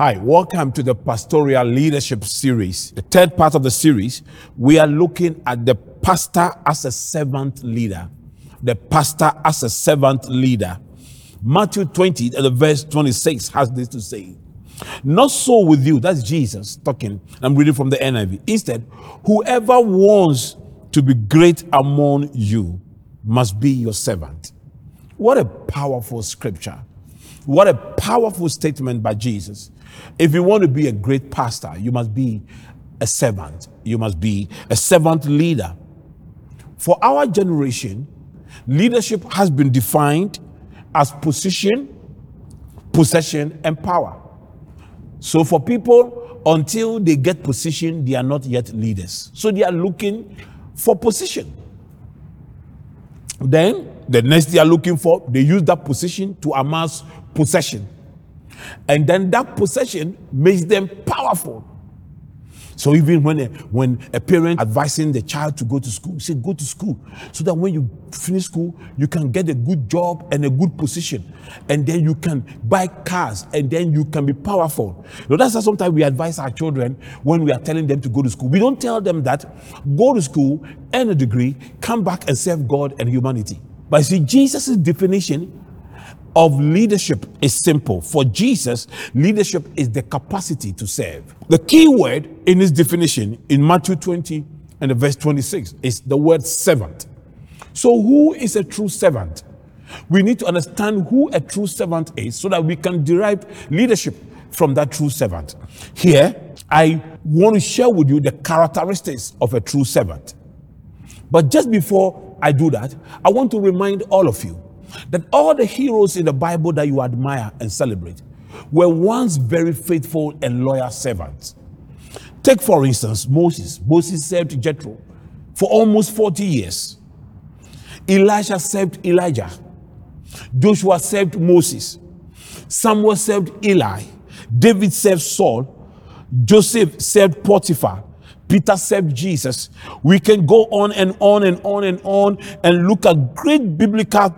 Hi, welcome to the Pastoral Leadership Series. The third part of the series, we are looking at the pastor as a servant leader. The pastor as a servant leader. Matthew 20, uh, the verse 26 has this to say. Not so with you, that's Jesus talking. I'm reading from the NIV. Instead, whoever wants to be great among you must be your servant. What a powerful scripture. What a powerful statement by Jesus. If you want to be a great pastor, you must be a servant. You must be a servant leader. For our generation, leadership has been defined as position, possession, and power. So for people, until they get position, they are not yet leaders. So they are looking for position. Then the next they are looking for, they use that position to amass possession. And then that possession makes them powerful. So even when a, when a parent advising the child to go to school, say go to school, so that when you finish school, you can get a good job and a good position, and then you can buy cars, and then you can be powerful. Know, that's how sometimes we advise our children when we are telling them to go to school. We don't tell them that go to school, earn a degree, come back and serve God and humanity. But see, Jesus' definition of leadership is simple. For Jesus, leadership is the capacity to serve. The key word in his definition in Matthew 20 and verse 26 is the word servant. So, who is a true servant? We need to understand who a true servant is so that we can derive leadership from that true servant. Here, I want to share with you the characteristics of a true servant. But just before I do that, I want to remind all of you that all the heroes in the Bible that you admire and celebrate were once very faithful and loyal servants. Take, for instance, Moses. Moses served Jethro for almost 40 years. Elisha served Elijah. Joshua served Moses. Samuel served Eli. David served Saul. Joseph served Potiphar. Peter served Jesus. We can go on and on and on and on and look at great biblical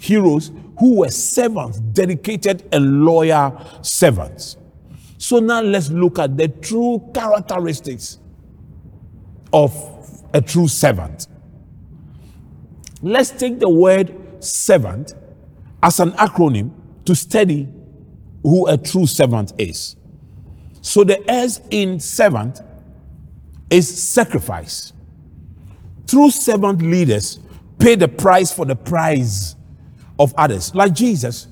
heroes who were servants, dedicated and loyal servants. So now let's look at the true characteristics of a true servant. Let's take the word servant as an acronym to study who a true servant is. So the S in servant is sacrifice. True servant leaders pay the price for the prize of others. Like Jesus,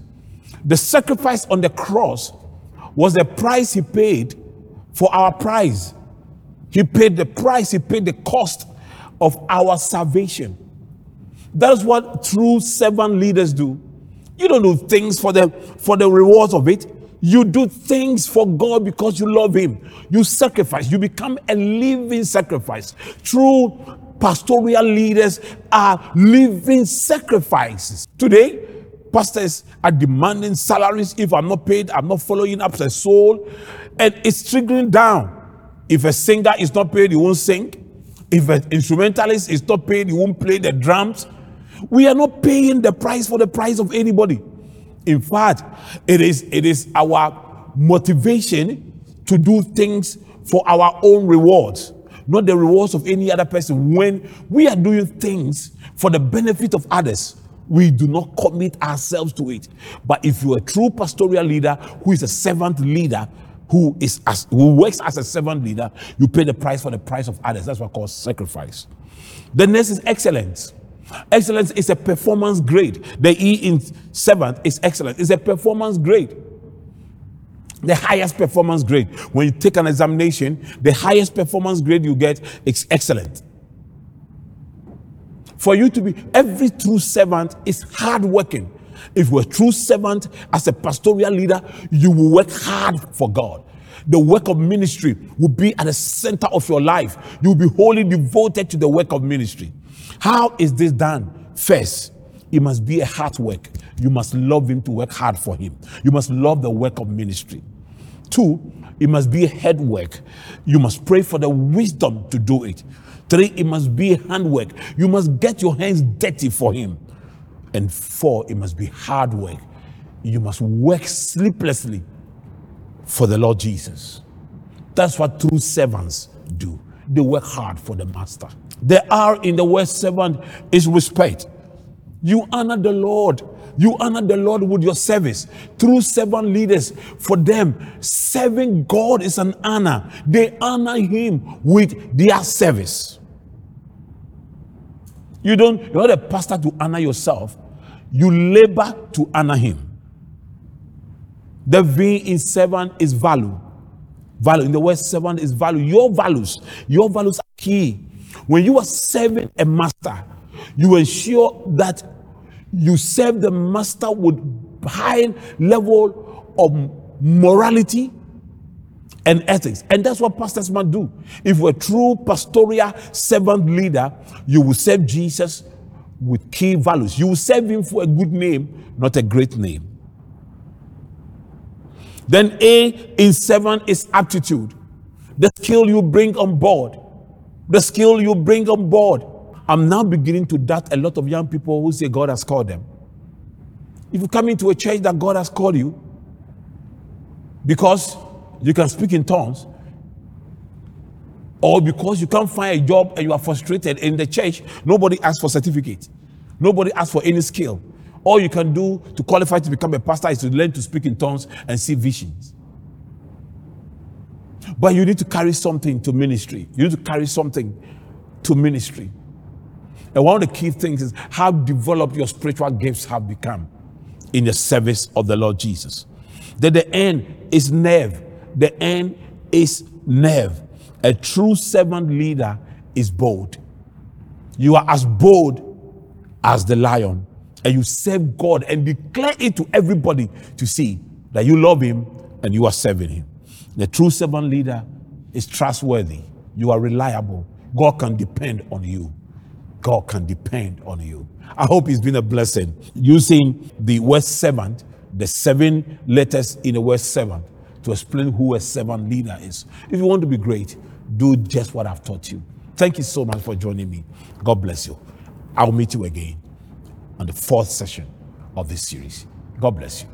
the sacrifice on the cross was the price he paid for our prize. He paid the price, he paid the cost of our salvation. That is what true servant leaders do. You don't do things for the for the rewards of it. You do things for God because you love Him. You sacrifice. You become a living sacrifice. True pastoral leaders are living sacrifices. Today, pastors are demanding salaries. If I'm not paid, I'm not following up a soul. And it's trickling down. If a singer is not paid, he won't sing. If an instrumentalist is not paid, he won't play the drums. We are not paying the price for the price of anybody. In fact, it is, it is our motivation to do things for our own rewards not the rewards of any other person. When we are doing things for the benefit of others, we do not commit ourselves to it. But if you're a true pastoral leader who is a servant leader, who is as, who works as a servant leader, you pay the price for the price of others. That's what called sacrifice. The next is excellence. Excellence is a performance grade. The E in seventh is excellent. It's a performance grade the highest performance grade. When you take an examination, the highest performance grade you get is excellent. For you to be, every true servant is hardworking. If you're a true servant as a pastoral leader, you will work hard for God. The work of ministry will be at the center of your life. You'll be wholly devoted to the work of ministry. How is this done? First, it must be a hard work. You must love Him to work hard for Him. You must love the work of ministry. Two, it must be head work. You must pray for the wisdom to do it. Three, it must be handwork. You must get your hands dirty for Him. And four, it must be hard work. You must work sleeplessly for the Lord Jesus. That's what true servants do. They work hard for the master. The R in the word servant is respect. You honor the Lord. You honor the Lord with your service. through servant leaders, for them, serving God is an honor. They honor Him with their service. You don't, you're not a pastor to honor yourself, you labor to honor Him. The V in servant is value. Value. In the word servant is value. Your values, your values are key. When you are serving a master, you ensure that you serve the master with high level of morality and ethics. And that's what pastors must do. If you're a true pastoral servant leader, you will serve Jesus with key values. You will serve him for a good name, not a great name. Then A in seven is aptitude. The skill you bring on board. The skill you bring on board. I'm now beginning to doubt a lot of young people who say God has called them. If you come into a church that God has called you, because you can speak in tongues, or because you can't find a job and you are frustrated in the church, nobody asks for certificate. Nobody asks for any skill. All you can do to qualify to become a pastor is to learn to speak in tongues and see visions. But you need to carry something to ministry. You need to carry something to ministry. And one of the key things is how developed your spiritual gifts have become in the service of the Lord Jesus. That the end is nerve. The end is nerve. A true servant leader is bold. You are as bold as the lion and you serve God and declare it to everybody to see that you love Him and you are serving Him. The true servant leader is trustworthy. You are reliable. God can depend on you. God can depend on you. I hope it's been a blessing using the word servant, the seven letters in the word servant, to explain who a servant leader is. If you want to be great, do just what I've taught you. Thank you so much for joining me. God bless you. I'll meet you again on the fourth session of this series. God bless you.